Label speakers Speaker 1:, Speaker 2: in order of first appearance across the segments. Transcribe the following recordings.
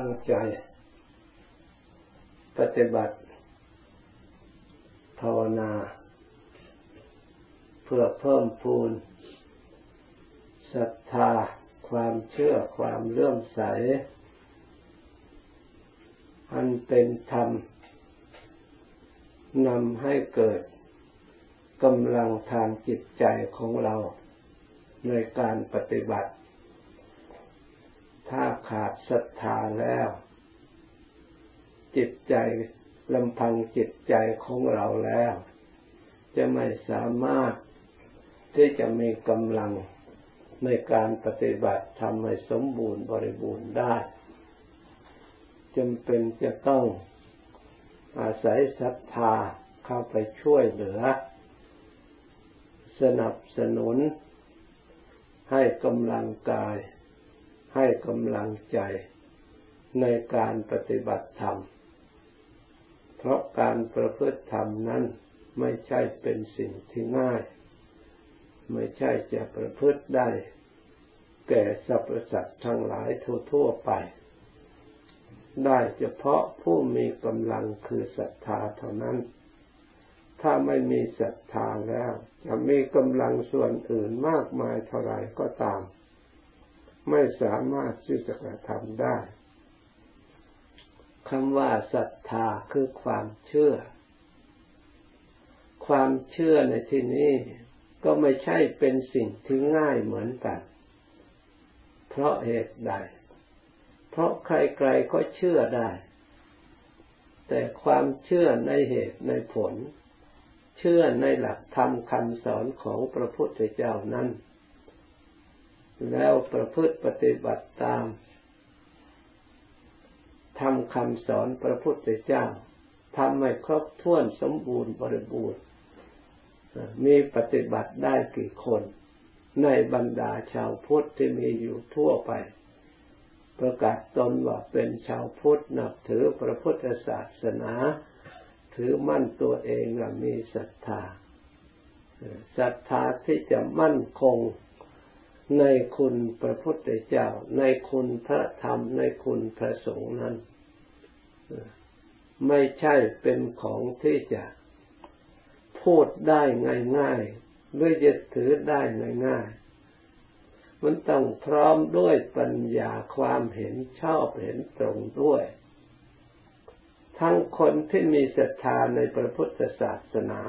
Speaker 1: ตั้งใจ ปฏิบัติ ภาวนา เพื่อเพิ่มพูนศรัทธา ความเชื่อความเลื่อมใส อันเป็นธรรมนำให้เกิดกำลังทางจิตใจของเราในการปฏิบัติ ถ้าขาดศรัทธาแล้ว จิตใจลำพังจิตใจของเราแล้ว จะไม่สามารถที่จะมีกำลังในการปฏิบัติทำให้สมบูรณ์บริบูรณ์ได้จำเป็นจะต้องอาศัยศรัทธาเข้าไปช่วยเหลือ สนับสนุนให้กำลังกาย ให้กำลังใจในการปฏิบัติธรรม เพราะการประพฤติธรรมนั้นไม่ใช่เป็นสิ่งที่ง่าย ไม่ใช่จะประพฤติได้ แก่สรรพสัตว์ทั้งหลายทั่วๆไป ได้เฉพาะผู้มีกำลังคือศรัทธาเท่านั้น ถ้าไม่มีศรัทธาแล้วจะมีกำลังส่วนอื่นมากมายเท่าไรก็ตาม ไม่สามารถที่จะกระทำได้คำว่าศรัทธาคือความเชื่อ ความเชื่อในที่นี้ก็ไม่ใช่เป็นสิ่งที่ง่ายเหมือนกัน เพราะเหตุใด เพราะใครๆก็เชื่อได้ แต่ความเชื่อในเหตุในผล เชื่อในหลักธรรมคำสอนของพระพุทธเจ้านั้น แล้วประพฤติปฏิบัติตามทำคำสอนพระพุทธเจ้าทำให้ครบถ้วนสมบูรณ์บริบูรณ์มีปฏิบัติได้กี่คนในบรรดาชาวพุทธที่มีอยู่ทั่วไป ประกาศตนว่าเป็นชาวพุทธนับถือพระพุทธศาสนา ถือมั่นตัวเองว่ามีศรัทธาศรัทธาที่จะมั่นคง ในคุณพระพุทธเจ้า ในคุณพระธรรม ในคุณพระสงฆ์นั้น ไม่ใช่เป็นของที่จะพูดได้ง่ายๆหรือจะถือได้ง่ายๆมันต้องพร้อมด้วยปัญญาความเห็นชอบเห็นตรงด้วย ทั้งคนที่มีศรัทธาในพระพุทธศาสนา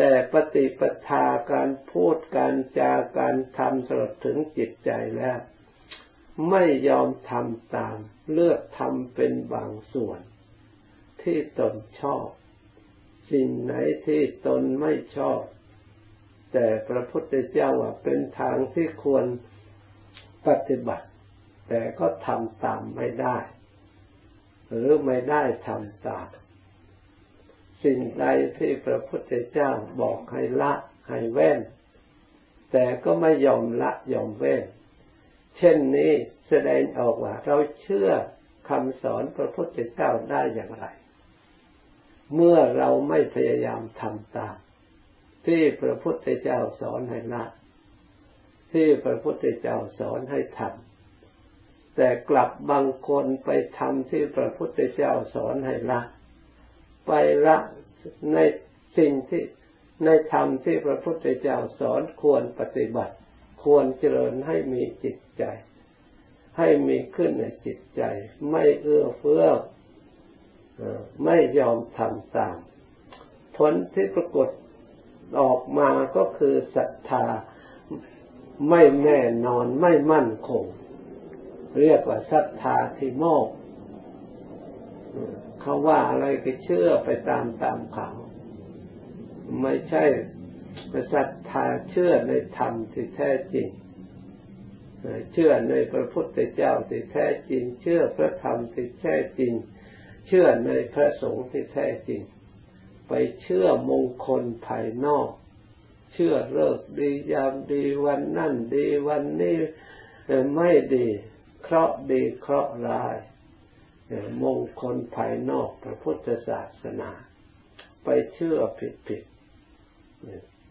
Speaker 1: แต่ปฏิปทาการพูดการจาการทำสลดถึงจิตใจแล้ว ไม่ยอมทำตาม เลือกทำเป็นบางส่วน ที่ตนชอบ สิ่งไหนที่ตนไม่ชอบ แต่พระพุทธเจ้าว่าเป็นทางที่ควรปฏิบัติ แต่ก็ทำตามไม่ได้ หรือไม่ได้ทำตาม สิ่งใดที่พระพุทธเจ้าบอกให้ละให้เว้น แต่ก็ไม่ยอมละยอมเว้น เช่นนี้แสดงออกว่าเราเชื่อคำสอนพระพุทธเจ้าได้อย่างไร เมื่อเราไม่พยายามทำตาม ที่พระพุทธเจ้าสอนให้ละ ที่พระพุทธเจ้าสอนให้ทำแต่กลับบางคนไปทำที่พระพุทธเจ้าสอนให้ละ ไปละในสิ่งที่ในธรรมที่พระพุทธเจ้าสอนควรปฏิบัติ ควรเจริญให้มีจิตใจ ให้มีขึ้นในจิตใจ ไม่เอื้อเฟื้อไม่ยอมทำตาม ผลที่ปรากฏออกมาก็คือศรัทธาไม่แน่นอนไม่มั่นคง เรียกว่าศรัทธาที่โมก เขาว่าอะไรก็เชื่อไปตามตามเขาไม่ใช่ศรัทธาเชื่อในธรรมที่แท้จริง เชื่อในพระพุทธเจ้าที่แท้จริง เชื่อพระธรรมที่แท้จริง เชื่อในพระสงฆ์ที่แท้จริง ไปเชื่อมงคลภายนอก เชื่อเลิกดียามดีวันนั่นดีวันนี้ไม่ดี เคราะห์ดีเคราะห์ร้าย มงคลภายนอกพระพุทธศาสนา ไปเชื่อผิดผิด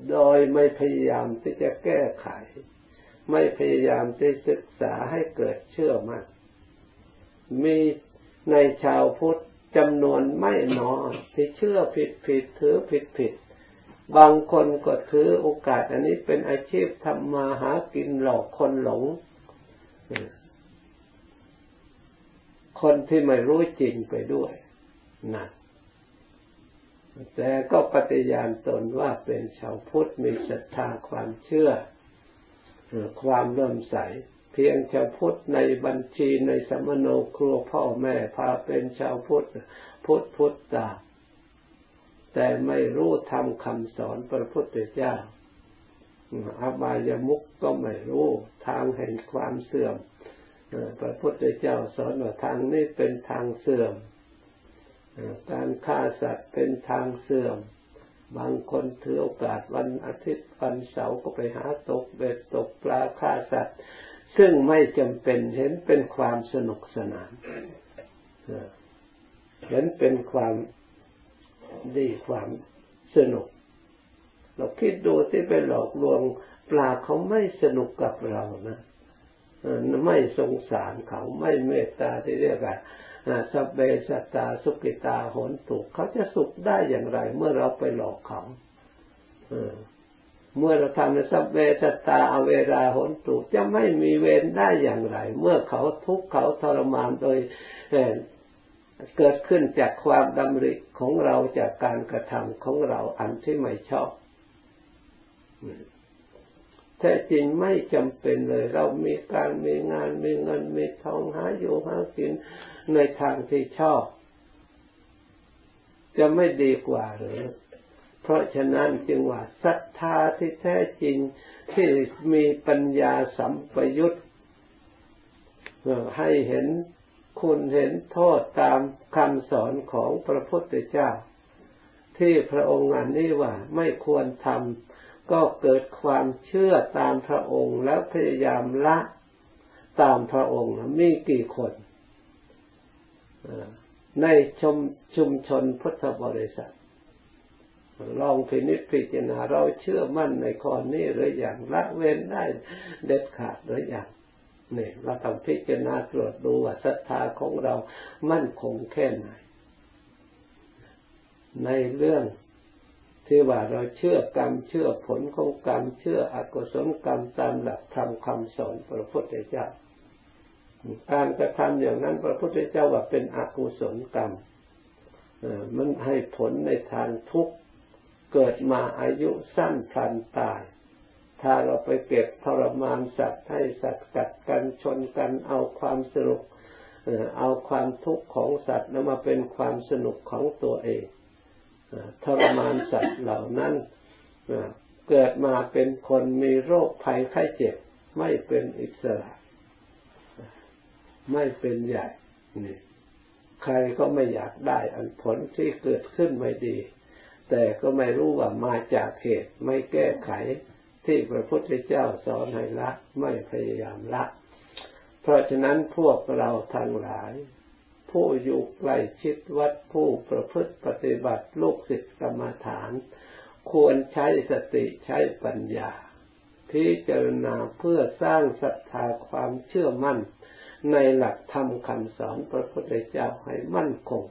Speaker 1: โดยไม่พยายามที่จะแก้ไข ไม่พยายามที่ศึกษาให้เกิดเชื่อมั่นมีในชาวพุทธจำนวนไม่น้อยที่เชื่อผิดผิดถือผิดผิด บางคนก็ถือโอกาส อันนี้เป็นอาชีพทำมาหากินหลอกคนหลง คนที่ไม่รู้จริงไปด้วยนั่นแต่ก็ปฏิญาณตนว่าเป็นชาวพุทธมีศรัทธาความเชื่อความเริ่มใส เพียงชาวพุทธในบัญชีในสมโนครัวพ่อแม่พาเป็นชาวพุทธพุทธพุทธตาแต่ไม่รู้ทำคำสอนพระพุทธเจ้าอบายมุกก็ไม่รู้ทางแห่งความเสื่อม พระพุทธเจ้าสอนว่าทางนี้เป็นทางเสื่อม การฆ่าสัตว์เป็นทางเสื่อม บางคนถือโอกาสวันอาทิตย์วันเสาร์ก็ไปหาตกเบ็ดตกปลาฆ่าสัตว์ ซึ่งไม่จำเป็นเห็นเป็นความสนุกสนานเห็นเป็นความดีความสนุก เราคิดดูที่ไปหลอกลวงปลาเขาไม่สนุกกับเรานะ ไม่สงสารเขาไม่เมตตาที่เรียกว่าสัพเบสัตตาสุกิตาหนตุเขาจะสุขได้อย่างไร เมื่อเราไปหลอกเขาเมื่อเราทำในสัพเบสตตาอเวราหนตุจะไม่มีเวรได้อย่างไร เมื่อเขาทุกข์เขาทรมานโดยเกิดขึ้นจากความดำริของเราจากการกระทำของเราอันที่ไม่ชอบ แท้จริงไม่จำเป็นเลย เรามีการมีงานมีเงินมีทองหาอยู่หากินในทางที่ชอบ จะไม่ดีกว่าหรือเพราะฉะนั้นจึงว่าศรัทธาที่แท้จริงที่มีปัญญาสัมปยุตให้เห็นคุณเห็นโทษตามคำสอนของพระพุทธเจ้า ที่พระองค์อันนี้ว่าไม่ควรทำ ก็เกิดความเชื่อตามพระองค์แล้วพยายามละตามพระองค์มีกี่คนในชมชุมชนพุทธบริษัท ลองพินิจพิจารณาเราเชื่อมั่นในข้อนี้หรืออย่างละเว้นได้เด็ดขาดหรืออย่างนี่เราต้องพิจารณาตรวจดูว่าศรัทธาของเรามั่นคงแค่ไหน ในเรื่อง ที่ว่าเราเชื่อกรรมเชื่อผลของกรรมเชื่ออกุศลกรรมตามหลักธรรมคำสอนพระพุทธเจ้า การกระทำอย่างนั้น พระพุทธเจ้าว่าเป็นอกุศลกรรมมันให้ผลในทางทุกข์เกิดมาอายุสั้นพลันตาย ถ้าเราไปเก็บทรมานสัตว์ให้สัตว์กัดกันชนกันเอาความสนุกเอาความทุกข์ของสัตว์แล้วมาเป็นความสนุกของตัวเอง ทรมานสัตว์เหล่านั้นเกิดมาเป็นคนมีโรคภัยไข้เจ็บ ไม่เป็นอิสระ ไม่เป็นใหญ่นี่ใครก็ไม่อยากได้อันผลที่เกิดขึ้นไม่ดี แต่ก็ไม่รู้ว่ามาจากเหตุไม่แก้ไขที่พระพุทธเจ้าสอนให้ละไม่พยายามละ เพราะฉะนั้นพวกเราทั้งหลาย ผู้อยู่ใกล้ชิดวัดผู้ประพฤติปฏิบัติลูกศิษย์กรรมฐาน ควรใช้สติใช้ปัญญาพิจารณาเพื่อสร้างศรัทธาความเชื่อมั่น ในหลักธรรมคำสอนพระพุทธเจ้าให้มั่นคง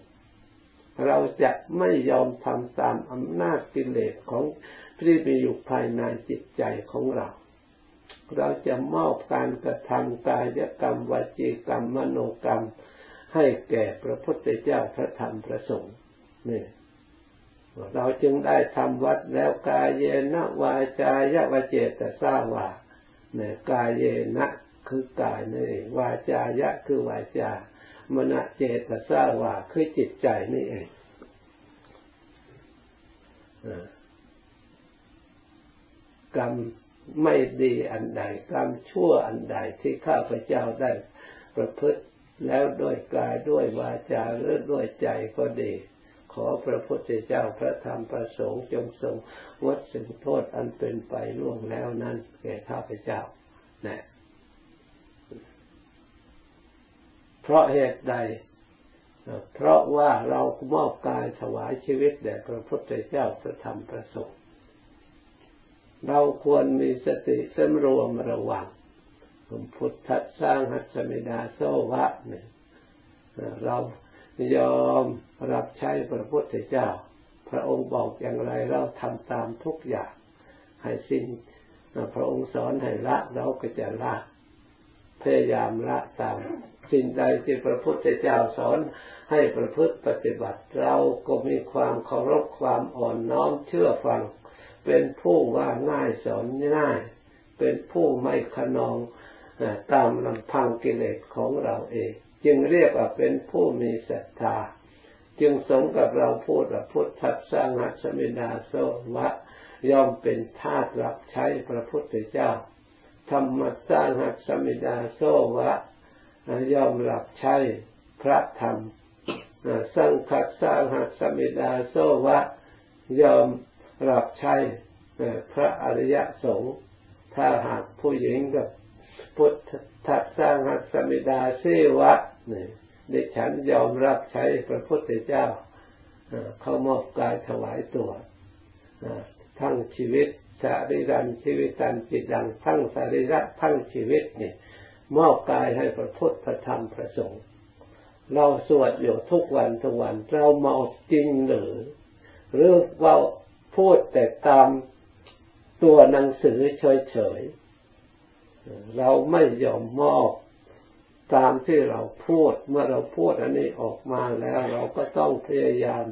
Speaker 1: เราจะไม่ยอมทำตามอำนาจกิเลสของที่มีอยู่ภายในจิตใจของเรา เราจะมอบการกระทำกายกรรมวจีกรรมมโนกรรม ให้แก่พระพุทธเจ้าพระธรรมพระสงฆ์นี่เราจึงได้ทำวัดแล้วกายเยนะวาจายะวเจตสาวาเนี่ยกายเยนะคือกายนี่เองวาจายะคือวาจามณเจตสาวาคือจิตใจนี่เองกรรมไม่ดีอันใดกรรมชั่วอันใดที่ข้าพเจ้าได้ประพฤติ แล้วด้วยกายด้วยวาจาหรือด้วยใจก็ดี ขอพระพุทธเจ้าพระธรรมประสงค์จงทรงวัดสิ่งโทษอันเป็นไปล่วงแล้วนั้นแก่ข้าพเจ้านะเพราะเหตุใด เพราะว่าเรามอบกายถวายชีวิตแด่พระพุทธเจ้าพระธรรมพระสงฆ์เราควรมีสติสำรวมระวัง ผมพุทธสร้างหัสมิดาโซวะเนี่ยเรายอมรับใช้พระพุทธเจ้า พระองค์บอกอย่างไรเราทำตามทุกอย่าง ให้สิ้นพระองค์สอนให้ละเราก็จะละพยายามละตาม สิ่งใดที่พระพุทธเจ้าสอนให้ประพฤติปฏิบัติเราก็มีความเคารพความอ่อนน้อมเชื่อฟัง เป็นผู้ว่าง่ายสอนง่าย เป็นผู้ไม่ขนอง ตามลำพังกิเลสของเราเอง จึงเรียกว่าเป็นผู้มีศรัทธา จึงสมกับเราพูดว่าพุทธัสงหัสมินาโสวะย่อมเป็นทาสรับใช้พระพุทธเจ้าธรรมสร้างหัสมิดาโซวะย่อมรับใช้พระธรรมสังขัดสร้างหัสมิดาโซวะยอมรับใช้พระอริยสงฆ์ถ้าหากผู้หญิงกับ พุทธัสร้างหัสมิดาเสวะนี่ดิฉันยอมรับใช้พระพุทธเจ้าเขามอบกายถวายตัวทั้งชีวิตสาริรันชีวิตันจิตดังทั้งสาริระทั้งชีวิตนี่มอบกายให้พระพุทธพระธรรมพระสงฆ์เราสวดอยู่ทุกวันทุกวันเราเมาจริงหรือหรือว่าพูดแต่ตามตัวหนังสือเฉยๆ เราไม่ยอมมอบตามที่เราพูดเมื่อเราพูดอันนี้ออกมาแล้วเราก็ต้องพยายาม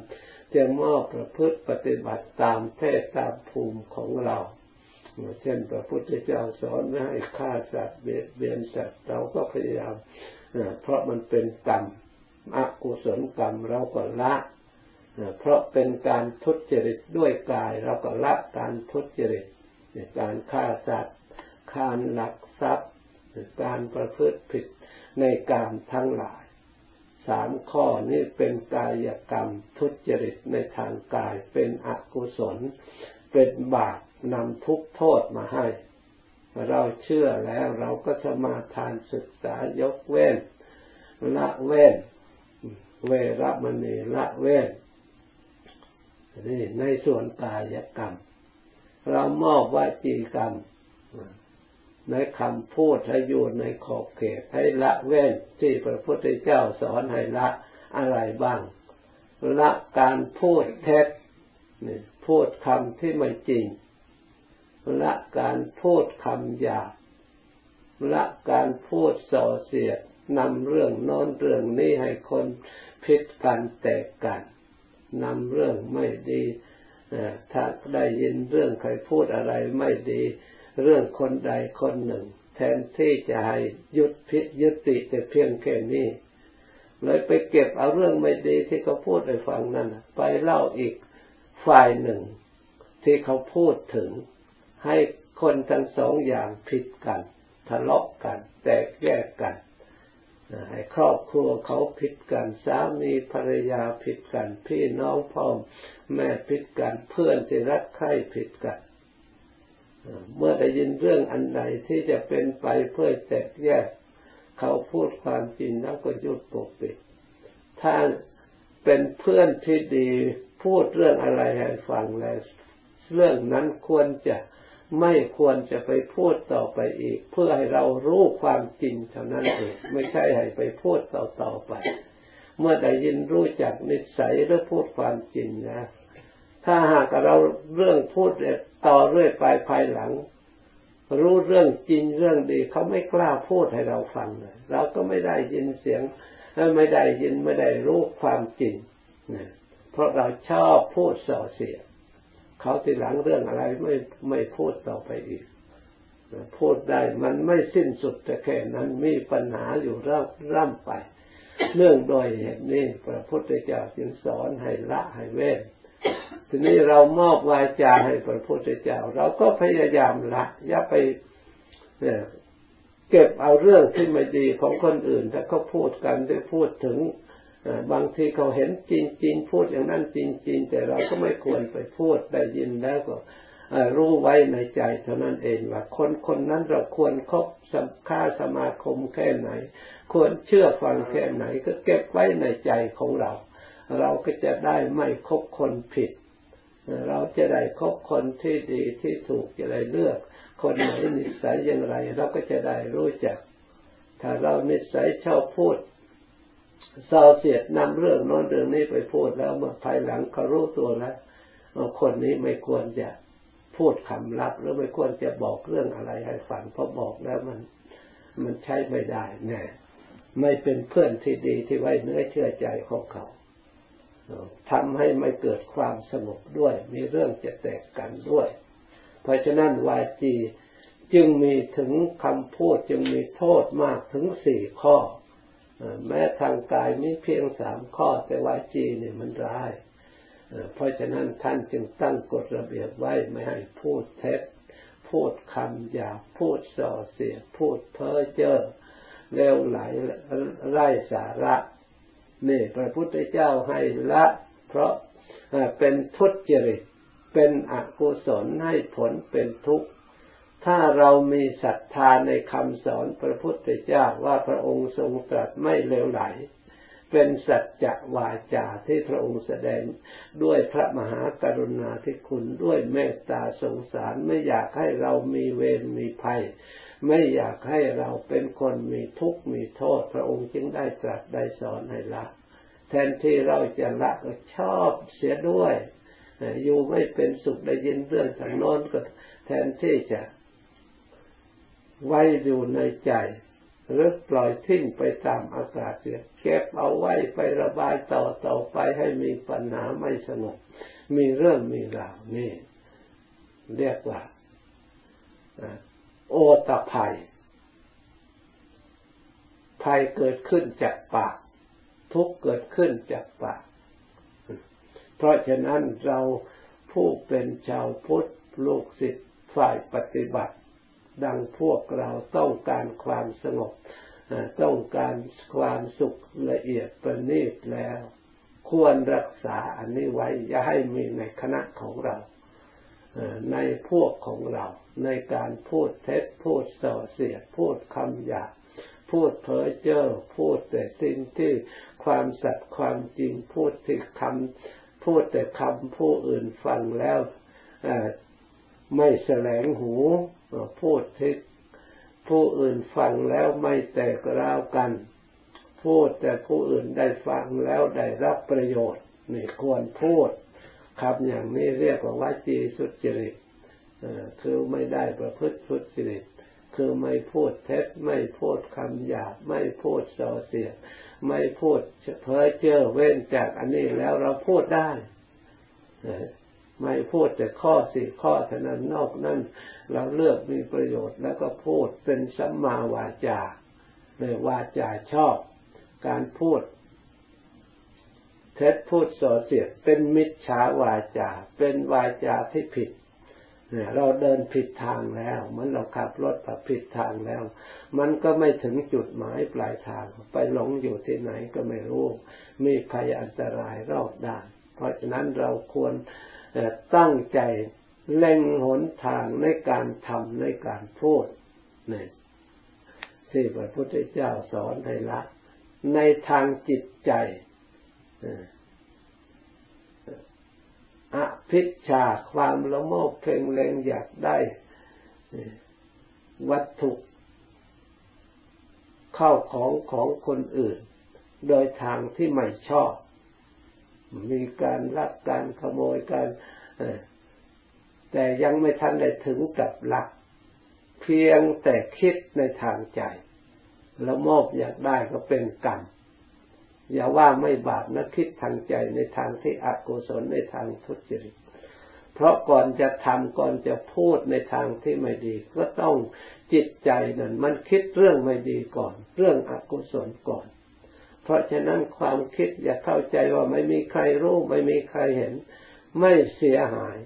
Speaker 1: จะมอบประพฤติปฏิบัติตามเพศตามภูมิของเราเช่นพระพุทธเจ้าสอนไม่ให้ฆ่าสัตว์เบียดเบียนสัตว์เราก็พยายามเพราะมันเป็นกรรมอกุศลกรรมเราก็ละเพราะเป็นการทุจริตด้วยกาย เราก็ละการทุจริตการฆ่าสัตว์ การหลักทรัพย์การประพฤติผิดในกรรมทั้งหลาย สามข้อนี้เป็นกายกรรมทุจริตในทางกายเป็นอกุศล เป็นบาปนำทุกโทษมาให้ เราเชื่อแล้วเราก็สมาทานศึกษายกเว้น ละเว้น เวรมณีละเว้นนี่ในส่วนกายกรรม เรามอบวจีกรรม ในคำพูดให้อยู่ในขอบเขตให้ละเว้นที่พระพุทธเจ้าสอนให้ละอะไรบ้าง ละการพูดเท็จพูดคำที่ไม่จริง ละการพูดคำหยาบละการพูดส่อเสียดนำเรื่องน้นเรื่องนี้ให้คนพิดกันแตกกันนำเรื่องไม่ดีถ้าได้ยินเรื่องใครพูดอะไรไม่ดี เรื่องคนใดคนหนึ่ง แทนที่จะให้ยุดพิยุติแต่เพียงแค่นี้เลยไปเก็บเอาเรื่องไม่ดีที่เขาพูดให้ฟังนั่นไปเล่าอีกฝ่ายหนึ่ง ที่เขาพูดถึง ให้คนทั้งสองอย่างผิดกัน ทะเลาะกัน แตกแยกกันให้ครอบครัวเขาผิดกันสามีภรรยาผิดกัน พี่น้องพ่อแม่ผิดกัน เพื่อนที่รักใคร่ผิดกัน เมื่อได้ยินเรื่องอันใดที่จะเป็นไปเพื่อแตกแยก เขาพูดความจริงแล้วก็ยุดปกปิด ถ้าเป็นเพื่อนที่ดีพูดเรื่องอะไรให้ฟังแล้วเรื่องนั้นควรจะไม่ควรจะไปพูดต่อไปอีก เพื่อให้เรารู้ความจริงเท่านั้นเองไม่ใช่ให้ไปพูดต่อต่อไป เมื่อได้ยินรู้จักนิสัยหรือพูดความจริงนะ ถ้าหากเราเรื่องพูดต่อเรื่อยไปภายหลัง รู้เรื่องจริงเรื่องดี เขาไม่กล้าพูดให้เราฟังเลยเราก็ไม่ได้ยินเสียงไม่ได้ยินไม่ได้รู้ความจริงนะเพราะเราชอบพูดส่อเสีย เขาทีหลังเรื่องอะไรไม่ไม่พูดต่อไปอีกพูดได้มันไม่สิ้นสุดแต่แค่นั้นมีปัญหาอยู่ร่ำร่ำไป เนื่องโดยเหตุนี้พระพุทธเจ้าจึงสอนให้ละให้เว้น ทีนี้เรามอบวาจาให้พระพุทธเจ้า เราก็พยายามละอย่าไปเก็บเอาเรื่องที่ไม่ดีของคนอื่นถ้าเขาพูดกันได้พูดถึงบางทีเขาเห็นจริงๆพูดอย่างนั้นจริงๆแต่เราก็ไม่ควรไปพูดได้ยินแล้วก็รู้ไว้ในใจเท่านั้นเองว่าคนคนนั้นเราควรคบค่าสมาคมแค่ไหน ควรเชื่อฟังแค่ไหน ก็เก็บไว้ในใจของเรา เราก็จะได้ไม่คบคนผิด เราจะได้คบคนที่ดีที่ถูกจะได้เลือก คนไหนนิสัยอย่างไร เราก็จะได้รู้จัก ถ้าเรานิสัยชอบพูดเศร้าเสียดนำเรื่องโน้นเรื่องนี้ไปพูดแล้วเมื่อภายหลังเขารู้ตัวแล้วคนนี้ไม่ควรจะพูดคำลับหรือไม่ควรจะบอกเรื่องอะไรให้ฟังเพราะบอกแล้วมัน มันใช้ไม่ได้แน่ไม่เป็นเพื่อนที่ดีที่ไว้เนื้อเชื่อใจของเขา ทำให้ไม่เกิดความสงบด้วย มีเรื่องจะแตกกันด้วย เพราะฉะนั้นวาจีจึงมีถึงคำพูดจึงมีโทษมากถึงสี่ข้อ แม้ทางกายมีเพียงสามข้อ แต่วาจีเนี่ยมันร้ายเพราะฉะนั้นท่านจึงตั้งกฎระเบียบไว้ไม่ให้พูดเท็จ พูดคำหยาพูดส่อเสีย พูดเพ้อเจ้อเลวไหลไร้สาระ นี่พระพุทธเจ้าให้ละ เพราะเป็นทุจริตเป็นอกุศลให้ผลเป็นทุกข์ ถ้าเรามีศรัทธาในคำสอนพระพุทธเจ้าว่าพระองค์ทรงตรัสไม่เลวไหล เป็นสัจจะวาจาที่พระองค์แสดงด้วยพระมหากรุณาธิคุณด้วยเมตตาสงสารไม่อยากให้เรามีเวรมีภัย ไม่อยากให้เราเป็นคนมีทุกข์มีโทษ พระองค์จึงได้ตรัสได้สอนให้ละ แทนที่เราจะละก็ชอบเสียด้วย อยู่ไม่เป็นสุขได้ยินเรื่องทางโน้นก็แทนที่จะไว้อยู่ในใจหรือปล่อยทิ้งไปตามอากาศเสียเก็บเอาไว้ไประบายต่อต่อไปให้มีปัญหาไม่สงบมีเรื่องมีราวนี่ เรียกว่า โอตภัย ภัยเกิดขึ้นจากปาก ทุกเกิดขึ้นจากปาก เพราะฉะนั้นเราผู้เป็นชาวพุทธลูกศิษย์ฝ่ายปฏิบัติ ดังพวกเราต้องการความสงบต้องการความสุขละเอียดประณีตแล้ว ควรรักษาอันนี้ไว้ อย่าให้มีในคณะของเรา ในพวกของเราในการพูดเท็จพูดส่อเสียดพูดคำหยาบพูดเพ้อเจ้อพูดแต่สิ่งที่ความสัตย์ความจริงพูดที่คำพูดแต่คำผู้อื่นฟังแล้วไม่แสลงหู พูดที่ผู้อื่นฟังแล้วไม่แตกร้าวกัน พูดแต่ผู้อื่นได้ฟังแล้วได้รับประโยชน์นี่ควรพูด คำอย่างนี้เรียกว่าวาจีสุจริตคือไม่ได้ประพฤติสุจริตคือไม่พูดเท็จไม่พูดคำหยาบไม่พูดส่อเสียดไม่พูดเพ้อเจ้อเว้นจากอันนี้แล้วเราพูดได้ไม่พูดแต่ข้อสี่ข้อเท่านั้นนอกนั้นเราเลือกมีประโยชน์แล้วก็พูดเป็นสัมมาวาจาในวาจาชอบ การพูด เท็จพูดส่อเสียดเป็นมิจฉาวาจา เป็นวาจาที่ผิดเนี่ยเราเดินผิดทางแล้วมือนเราขับรถผิดทางแล้ว มันก็ไม่ถึงจุดหมายปลายทาง ไปหลงอยู่ที่ไหนก็ไม่รู้ มีภัยอันตรายรอบด้าน เพราะฉะนั้นเราควรตั้งใจเล็งหนทางในการทำในการพูดนี่ที่พระพุทธเจ้าสอนให้ละ ในทางจิตใจ อภิชาความละโมบเพ่งเล็งอยากได้ วัตถุเข้าของของคนอื่น โดยทางที่ไม่ชอบ มีการลักการขโมยการแต่ยังไม่ทันได้ถึงกับหลัก เพียงแต่คิดในทางใจ แล้วมอบอยากได้ก็เป็นกรรม อย่าว่าไม่บาปนะคิดทางใจในทางที่อกุศลในทางทุจริตเพราะก่อนจะทำก่อนจะพูดในทางที่ไม่ดี ก็ต้องจิตใจนั่นมันคิดเรื่องไม่ดีก่อน เรื่องอกุศลก่อน เพราะฉะนั้นความคิดอย่าเข้าใจว่าไม่มีใครรู้ไม่มีใครเห็น ไม่เสียหาย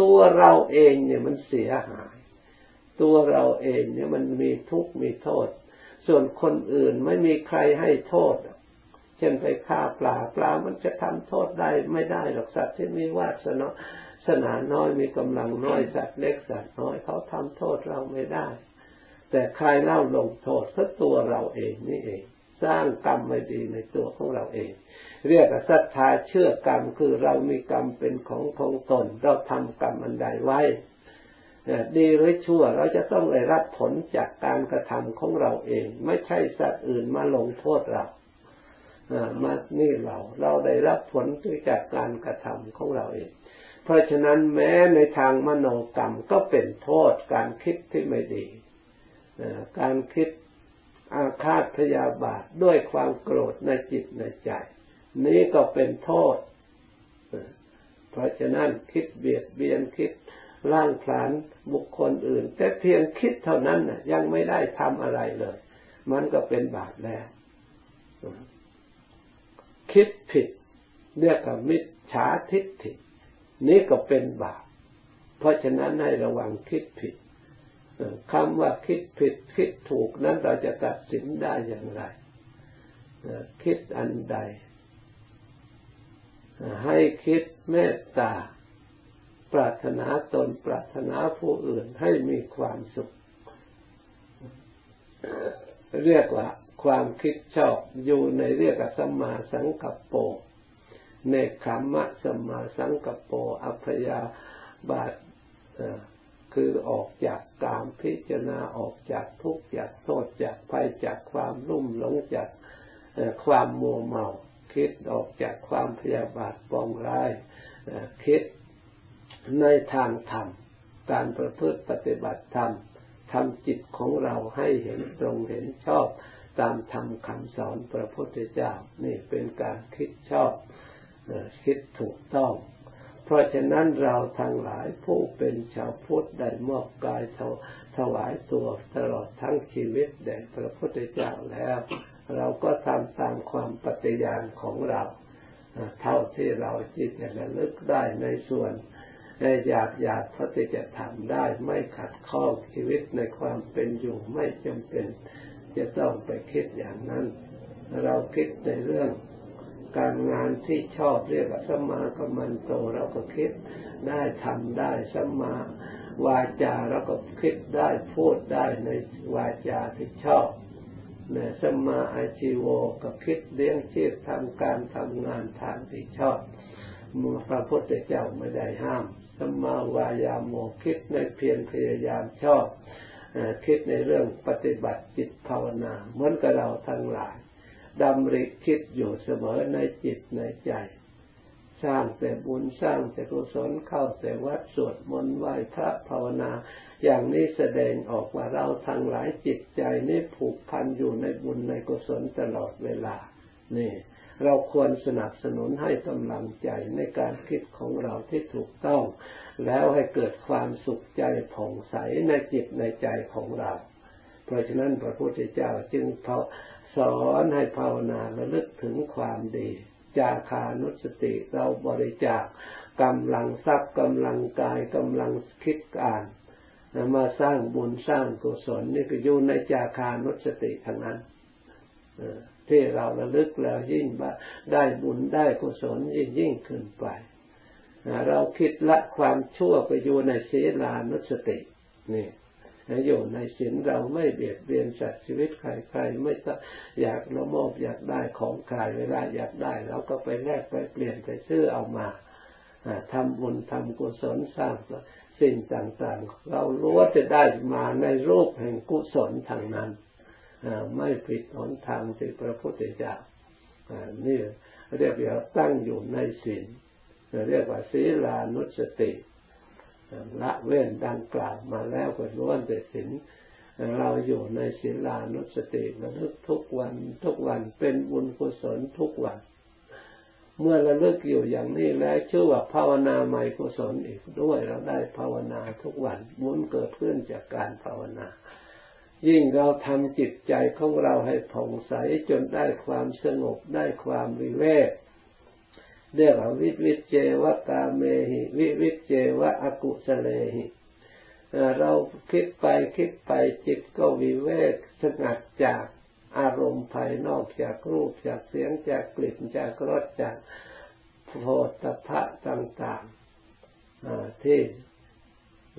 Speaker 1: ตัวเราเองเนี่ยมันเสียหาย ตัวเราเองเนี่ยมันมีทุกข์มีโทษ ส่วนคนอื่นไม่มีใครให้โทษ เช่นไปฆ่าปลาปลามันจะทำโทษได้ไม่ได้หรอกสัตว์ที่มีวาสนาสนาน้อยมีกำลังน้อยสัตว์เล็กสัตว์น้อยเขาทำโทษเราไม่ได้ แต่ใครเล่าลงโทษก็ตัวเราเองนี่เอง สร้างกรรมไม่ดีในตัวของเราเอง เรียกว่าศรัทธาเชื่อกรรมคือเรามีกรรมเป็นของของตน เราทำกรรมอันใดไว้ดีหรือชั่วเราจะต้องได้รับผลจากการกระทำของเราเอง ไม่ใช่สัตว์อื่นมาลงโทษเรา มานี่เราเราได้รับผลจากการกระทำของเราเอง เพราะฉะนั้นแม้ในทางมโนกรรมก็เป็นโทษการคิดที่ไม่ดี การคิดอาฆาตพยาบาทด้วยความโกรธในจิตในใจ นี้ก็เป็นโทษ เพราะฉะนั้นคิดเบียดเบียนคิดร่างผลานบุคคลอื่น แต่เพียงคิดเท่านั้นน่ะยังไม่ได้ทำอะไรเลย มันก็เป็นบาปแล้ว คิดผิดเรียกว่ามิจฉาทิฏฐินี่ก็เป็นบาปเพราะฉะนั้นให้ระวังคิดผิดคำว่าคิดผิดคิดถูกนั้นเราจะตัดสินได้อย่างไรคิดอันใด ให้คิดเมตตา ปรารถนาตนปรารถนาผู้อื่นให้มีความสุข เรียกว่า ความคิดชอบอยู่ในเรียกสัมมาสังกัปโปเนคขมะสัมมาสังกัปโป อัพยาบาทคือออกจากกามพิจารณาออกจากทุกข์จากโทษจากภัยจากความรุ่มหลงจากความมัวเมา คิดออกจากความพยาบาทปองร้ายคิดในทางธรรม การประพฤติปฏิบัติธรรมทำจิตของเราให้เห็นตรงเห็นชอบ ตามธรรมคำสอนพระพุทธเจ้านี่เป็นการคิดชอบคิดถูกต้อง เพราะฉะนั้นเราทั้งหลายผู้เป็นชาวพุทธได้มอบกายถวายตัวตลอดทั้งชีวิตแด่พระพุทธเจ้าแล้ว เราก็ทำตามความปฏิญาณของเรา เท่าที่เราจิตจะระลึกได้ในส่วนอยากอยากพระจะทำได้ไม่ขัดข้องชีวิตในความเป็นอยู่ไม่จำเป็น จะต้องไปคิดอย่างนั้น เราคิดในเรื่องการงานที่ชอบเรียกว่าสมาคมันโตเราก็คิดได้ทำได้สมาวาจาเราก็คิดได้พูดได้ในวาจาที่ชอบเนี่ยสมาอาชีโวก็คิดเลี้ยงชีพทำการทำงานทางที่ชอบมือพระพุทธเจ้าไม่ได้ห้ามสมาวายาโมคิดในเพียรพยายามชอบ คิดในเรื่องปฏิบัติจิตภาวนา เหมือนกับเราทั้งหลายดำริคิดอยู่เสมอในจิตในใจ สร้างแต่บุญสร้างแต่กุศลเข้าแต่วัดสวดมนต์ไหว้พระภาวนา อย่างนี้แสดงออกว่าเราทั้งหลายจิตใจนี่ผูกพันอยู่ในบุญในกุศลตลอดเวลา นี่ เราควรสนับสนุนให้กำลังใจในการคิดของเราที่ถูกต้อง แล้วให้เกิดความสุขใจผ่องใสในจิตในใจของเรา เพราะฉะนั้นพระพุทธเจ้าจึงสอนให้ภาวนาระลึกถึงความดี จาคานุสติเราบริจาคกำลังทรัพย์กำลังกายกำลังคิดอ่านมาสร้างบุญสร้างกุศลนี่ก็อยู่ในจาคานุสติทั้งนั้นที่เราระลึกแล้วยิ่งได้บุญได้กุศลยิ่งยิ่งขึ้นไป เราคิดละความชั่วไปอยู่ในศีลานุสตินี่อยู่ในศีลเราไม่เบียดเบียนสัตว์ชีวิตใครๆไม่อยากละโมบอยากได้ของใครเวลาอยากได้เราก็ไปแลกไปเปลี่ยนไปซื้อเอามาทำบุญทำกุศลสร้างสิ่งต่างๆ เรารู้ว่าจะได้มาในรูปแห่งกุศลทางนั้นไม่ผิดหนทางที่พระพุทธเจ้านี่เรียกว่าตั้งอยู่ในศีล เรียกว่าศีลานุสติละเว้นดังกล่าวมาแล้วก็ล้วนแต่ศีลเราอยู่ในศีลานุสติระลึกทุกวันทุกวันเป็นบุญกุศลทุกวัน เมื่อระลึกอยู่อย่างนี้แล้วชื่อว่าภาวนาใหม่กุศลอีกด้วยเราได้ภาวนาทุกวันบุญเกิดขึ้นจากการภาวนา ยิ่งเราทำจิตใจของเราให้ผ่องใสจนได้ความสงบได้ความวิเวก เรียกว่าวิวิเจวะกาเมหิวิวิเจวะอกุสเลหิเราคิดไปคิดไปจิตก็วิเวกสงัดจากอารมณ์ภายนอกจากรูปจากเสียงจากกลิ่นจากรสจากโพธพะต่างๆที่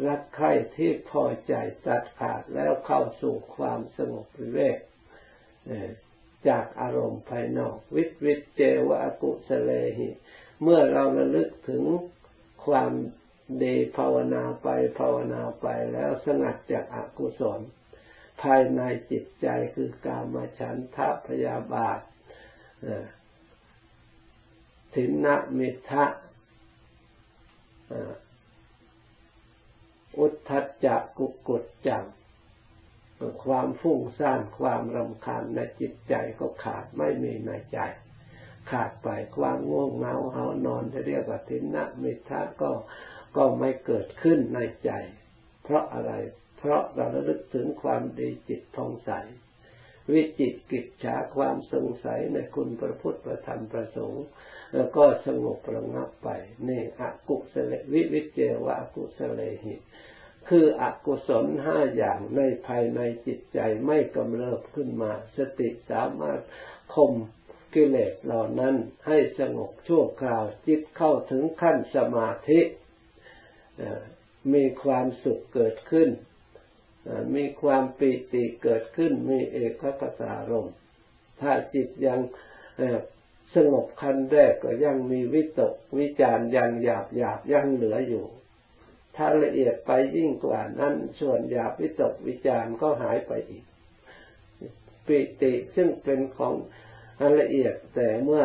Speaker 1: รักใคร่ที่พอใจตัดขาดแล้วเข้าสู่ความสงบวิเวก จากอารมณ์ภายนอก วิวิเจวะกุสเลหิเมื่อเราระลึกถึงความดีภาวนาไปภาวนาไปแล้วสงัดจากอกุศล ภายในจิตใจคือกามฉันทะพยาบาทถินะมิทะอุทธัจจะกุกุจจัง ความฟุ้งซ่านความรำคาญในจิตใจก็ขาดไม่มีในใจ ขาดไปความง่วงเหงาเหานอนจะเรียกว่าทินนะมิทะก็ก็ไม่เกิดขึ้นในใจ เพราะอะไร เพราะเราระลึกถึงความดีจิตทองใส วิจิตกิจฉาความสงสัยในคุณพระพุทธประธรรมประสงค์ แล้วก็สงบระงับไปนี่อกุศลวิวิเจวะอกุศลหิ คืออกุศลห้าอย่างในภายในจิตใจไม่กำเริบขึ้นมา สติสามารถคมกิเลสเหล่านั้นให้สงบชั่วคราวจิตเข้าถึงขั้นสมาธิมีความสุขเกิดขึ้น มีความปิติเกิดขึ้น มีเอกคตารมถ้าจิตยังสงบขั้นแรกก็ยังมีวิตกวิจารยังหยาบหยาบยังเหลืออยู่ ถ้าละเอียดไปยิ่งกว่านั้น ส่วนหยาบวิตกวิจารก็หายไปอีก ปิติซึ่งเป็นของละเอียดแต่เมื่อ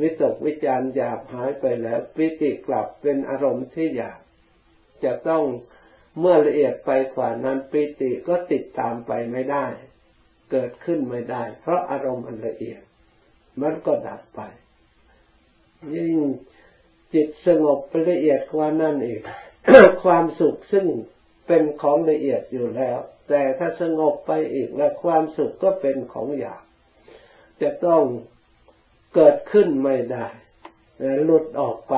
Speaker 1: วิตกวิจารหยาบหายไปแล้ว ปิติกลับเป็นอารมณ์ที่หยาบจะต้องเมื่อละเอียดไปกว่านั้นปิติก็ติดตามไปไม่ได้ เกิดขึ้นไม่ได้ เพราะอารมณ์มันละเอียด มันก็ดับไป ยิ่งจิตสงบละเอียดกว่านั้นอีก ความสุขซึ่งเป็นของละเอียดอยู่แล้ว แต่ถ้าสงบไปอีกแล้วความสุขก็เป็นของหยาบจะต้องเกิดขึ้นไม่ได้หลุดออกไป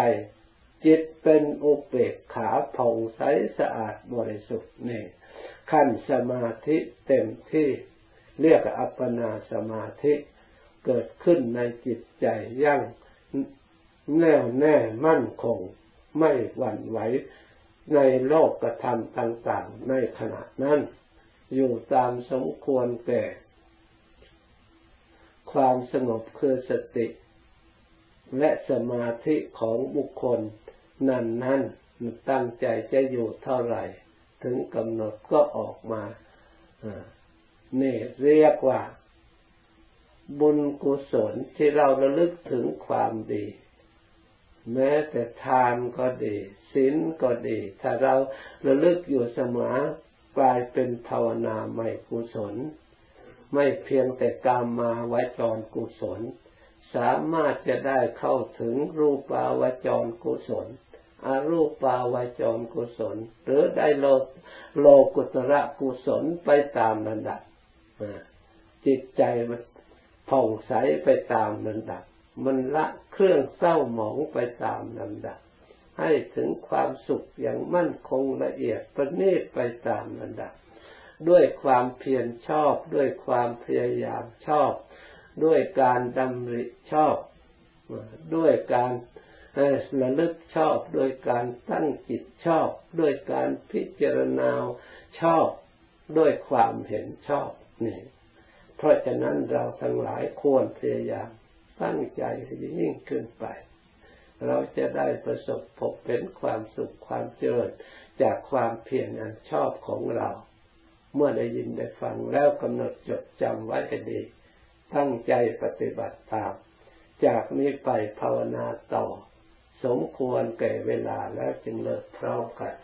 Speaker 1: จิตเป็นอุเบกขาผ่องใสสะอาดบริสุทธิ์นี่ขั้นสมาธิเต็มที่เรียกอัปปนาสมาธิเกิดขึ้นในจิตใจยั่งแน่วแน่มั่นคง ไม่หวั่นไหว ในโลกกระทำต่างๆ ในขณะนั้น อยู่ตามสมควรแก่ ความสงบคือสติ และสมาธิของบุคคล นั้นนั้นตั้งใจจะอยู่เท่าไหร่ ถึงกำหนดก็ออกมาเนี่เรียกว่าบุญกุศลที่เราระลึกถึงความดี แม้แต่ทานก็ดี ศีลก็ดี ถ้าเราระลึกอยู่เสมอกลายเป็นภาวนาไม่กุศล ไม่เพียงแต่กามมาวจรกุศล สามารถจะได้เข้าถึงรูปาวจรกุศลอารูปาวจรกุศล หรือได้โลโลกุตระกุศลไปตามระดับจิตใจมันผ่องใสไปตามระดับ มันละเครื่องเศร้าหมองไปตามลำดับ ให้ถึงความสุขอย่างมั่นคงละเอียดประณีตไปตามลำดับ ด้วยความเพียรชอบ ด้วยความพยายามชอบ ด้วยการดำริชอบ ด้วยการระลึกชอบ ด้วยการตั้งจิตชอบ ด้วยการพิจารณาชอบ ด้วยความเห็นชอบนี่เพราะฉะนั้นเราทั้งหลายควรพยายามตั้งใจให้ยิ่งขึ้นไป เราจะได้ประสบพบเป็นความสุขความเจริญจากความเพียรอันชอบของเรา เมื่อได้ยินได้ฟังแล้วกำหนดจดจำไว้ให้ดี ตั้งใจปฏิบัติตาม จากนี้ไปภาวนาต่อ สมควรแก่เวลาแล้วจึงเลิกพร้อมกัน